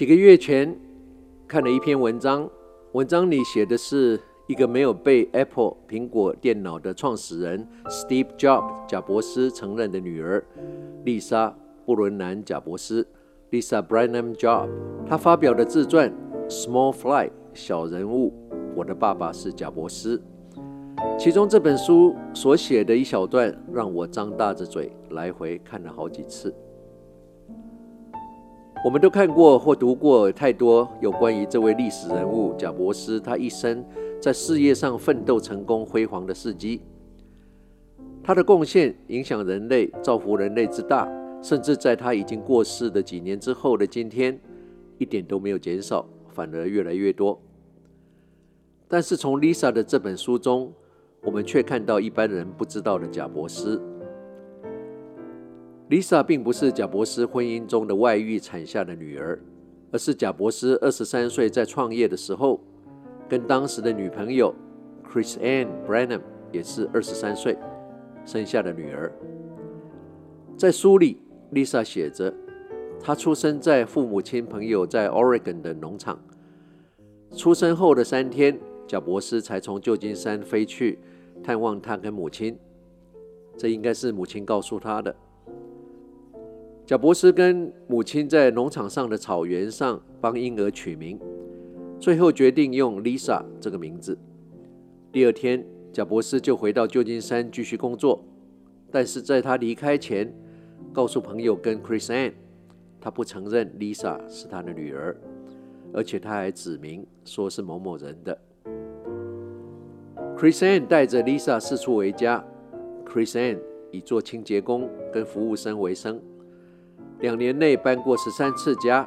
几个月前看了一篇文章，文章里写的是一个没有被 Apple 苹果电脑的创始人 Steve Jobs 贾伯斯承认的女儿丽莎布伦南贾伯斯 Lisa Branham Jobs，她发表的自传《Small Fly》小人物，我的爸爸是贾伯斯。其中这本书所写的一小段，让我张大着嘴来回看了好几次。我们都看过或读过太多有关于这位历史人物贾伯斯他一生在事业上奋斗成功辉煌的事迹。他的贡献影响人类、造福人类之大，甚至在他已经过世的几年之后的今天，一点都没有减少，反而越来越多。但是从 Lisa 的这本书中，我们却看到一般人不知道的贾伯斯。Lisa 并不是贾伯斯婚姻中的外遇产下的女儿，而是贾伯斯二十三岁在创业的时候，跟当时的女朋友 Chris Ann Branham 也是二十三岁生下的女儿。在书里，Lisa 写着，她出生在父母亲朋友在 Oregon 的农场。出生后的三天，贾伯斯才从旧金山飞去探望他跟母亲。这应该是母亲告诉他的。贾伯斯跟母亲在农场上的草原上帮婴儿取名，最后决定用 Lisa 这个名字。第二天，贾伯斯就回到旧金山继续工作，但是在他离开前，告诉朋友跟 Chris Ann，他不承认 Lisa 是他的女儿，而且他还指明说是某某人的。Chris Ann 带着 Lisa 四处为家，Chris Ann 以做清洁工跟服务生为生。两年内搬过十三次家，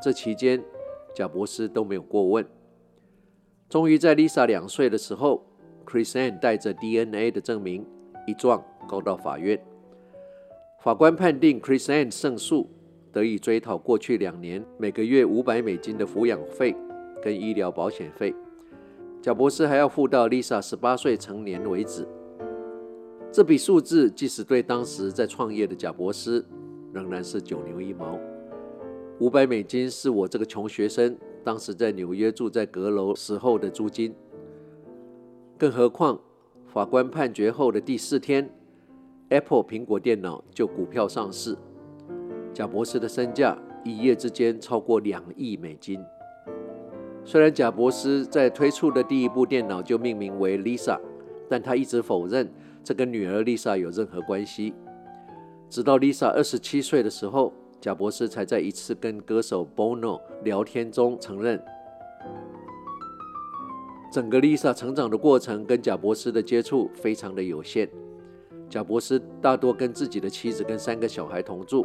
这期间贾伯斯都没有过问。终于在 Lisa 两岁的时候，Chris Ann 带着 DNA 的证明一状告到法院，法官判定 Chris Ann 胜诉，得以追讨过去两年每个月五百美金的抚养费跟医疗保险费。贾伯斯还要付到 Lisa 十八岁成年为止。这笔数字即使对当时在创业的贾伯斯，仍然是九牛一毛。五百美金是我这个穷学生当时在纽约住在阁楼时候的租金。更何况，法官判决后的第四天，Apple 苹果电脑就股票上市，贾博士的身价一夜之间超过两亿美金。虽然贾博士在推出的第一部电脑就命名为 Lisa，但他一直否认这跟女儿 Lisa 有任何关系。直到 Lisa 二十七岁的时候，贾伯斯才在一次跟歌手 Bono 聊天中承认，整个 Lisa 成长的过程跟贾伯斯的接触非常的有限。贾伯斯大多跟自己的妻子跟三个小孩同住，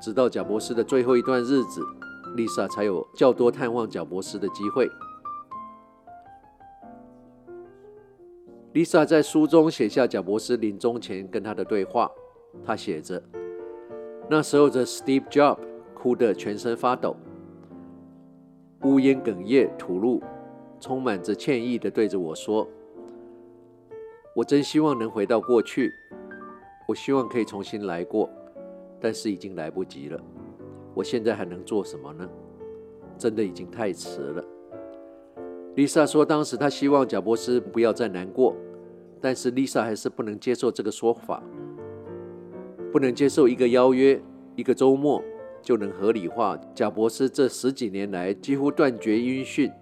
直到贾伯斯的最后一段日子，Lisa 才有较多探望贾伯斯的机会。Lisa 在书中写下贾伯斯临终前跟他的对话。他写着：“那时候的 Steve Jobs 哭得全身发抖，呜咽哽咽吐露，充满着歉意地对着我说：‘我真希望能回到过去，我希望可以重新来过，但是已经来不及了。我现在还能做什么呢？真的已经太迟了。’Lisa 说，当时她希望贾伯斯不要再难过，但是 Lisa 还是不能接受这个说法。”不能接受一个邀约，一个周末就能合理化贾博士这十几年来几乎断绝音讯，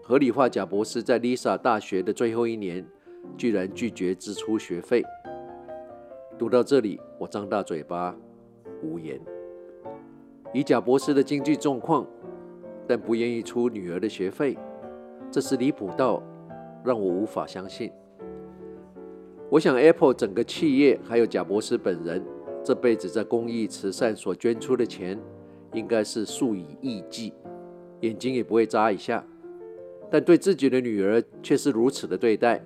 合理化贾博士在 Lisa 大学的最后一年居然拒绝支出学费。读到这里，我张大嘴巴无言。以贾博士的经济状况，但不愿意出女儿的学费，这是离谱到让我无法相信。我想，Apple 整个企业还有贾博士本人这辈子在公益慈善所捐出的钱，应该是数以亿计，眼睛也不会眨一下。但对自己的女儿却是如此的对待。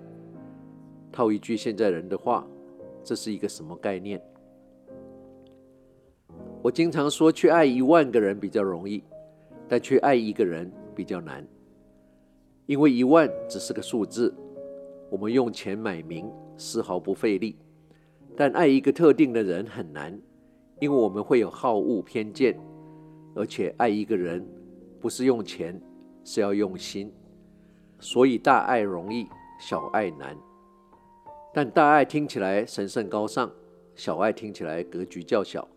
套一句现在人的话，这是一个什么概念？我经常说，去爱一万个人比较容易，但去爱一个人比较难，因为一万只是个数字。我们用钱买名，丝毫不费力，但爱一个特定的人很难，因为我们会有好恶偏见，而且爱一个人不是用钱，是要用心。所以大爱容易，小爱难。但大爱听起来神圣高尚，小爱听起来格局较小。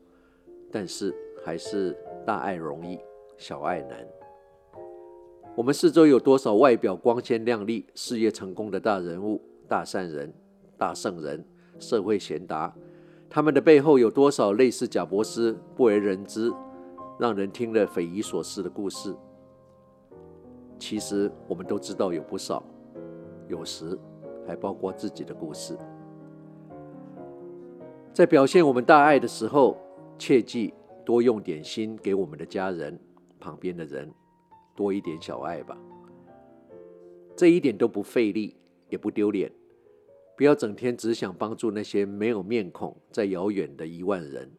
但是还是大爱容易，小爱难。我们四周有多少外表光鲜亮丽、事业成功的大人物、大善人、大圣人、社会贤达？他们的背后有多少类似贾伯斯不为人知、让人听了匪夷所思的故事？其实我们都知道有不少，有时还包括自己的故事。在表现我们大爱的时候，切记多用点心给我们的家人、旁边的人。多一点小爱吧，这一点都不费力，也不丢脸。不要整天只想帮助那些没有面孔、在遥远的一万人，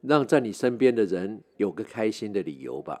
让在你身边的人有个开心的理由吧。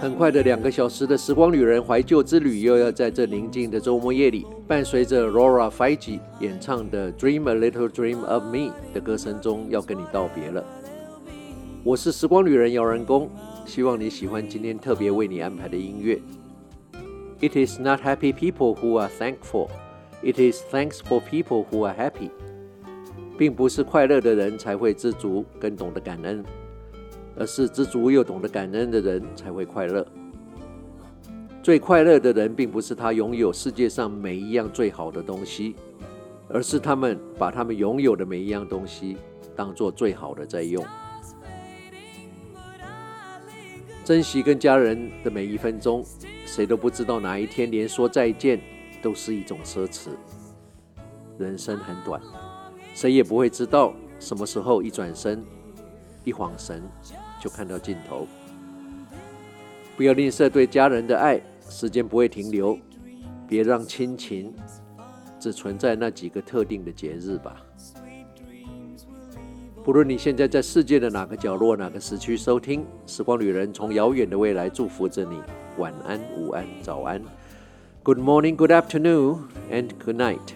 很快的两个小时的时光旅人怀旧之旅，又要在这宁静的周末夜里，伴随着 Laura Fige 演唱的《Dream a Little Dream of Me》的歌声中，要跟你道别了。我是时光旅人姚仁恭，希望你喜欢今天特别为你安排的音乐。It is not happy people who are thankful, it is thankful people who are happy。并不是快乐的人才会知足，更懂得感恩。而是知足又懂得感恩的人才会快乐。最快乐的人，并不是他拥有世界上每一样最好的东西，而是他们把他们拥有的每一样东西当做最好的在用。珍惜跟家人的每一分钟，谁都不知道哪一天连说再见都是一种奢侈。人生很短，谁也不会知道什么时候一转身，一晃神。就看到尽头。不要吝啬对家人的爱，时间不会停留。别让亲情只存在那几个特定的节日吧。不论你现在在世界的哪个角落、哪个时区收听，时光旅人从遥远的未来祝福着你。晚安、午安、早安。Good morning, good afternoon, and good night。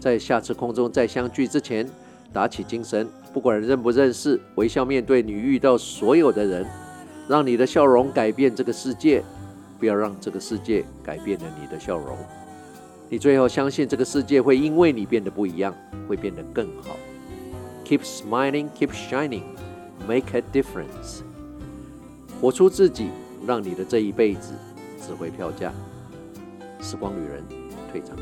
在下次空中再相聚之前，打起精神。不管认不认识，微笑面对你遇到所有的人，让你的笑容改变这个世界，不要让这个世界改变了你的笑容。你最后相信这个世界会因为你变得不一样，会变得更好。Keep smiling, keep shining, make a difference。活出自己，让你的这一辈子值回票价。时光旅人退场。